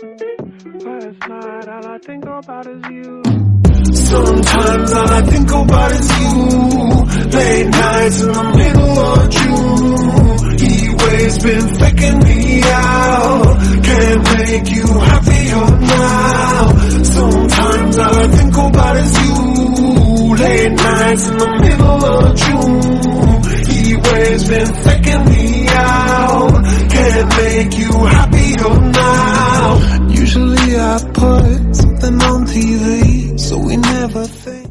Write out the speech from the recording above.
Last night, all I think about is you. Sometimes all I think about is you. Late nights in the middle of June. Heat waves been faking me out. Can't make you happier now. Sometimes all I think about is you. Late nights in the middle of June. Heat waves been faking me out. Can't make you happier Put something on TV, so we never think.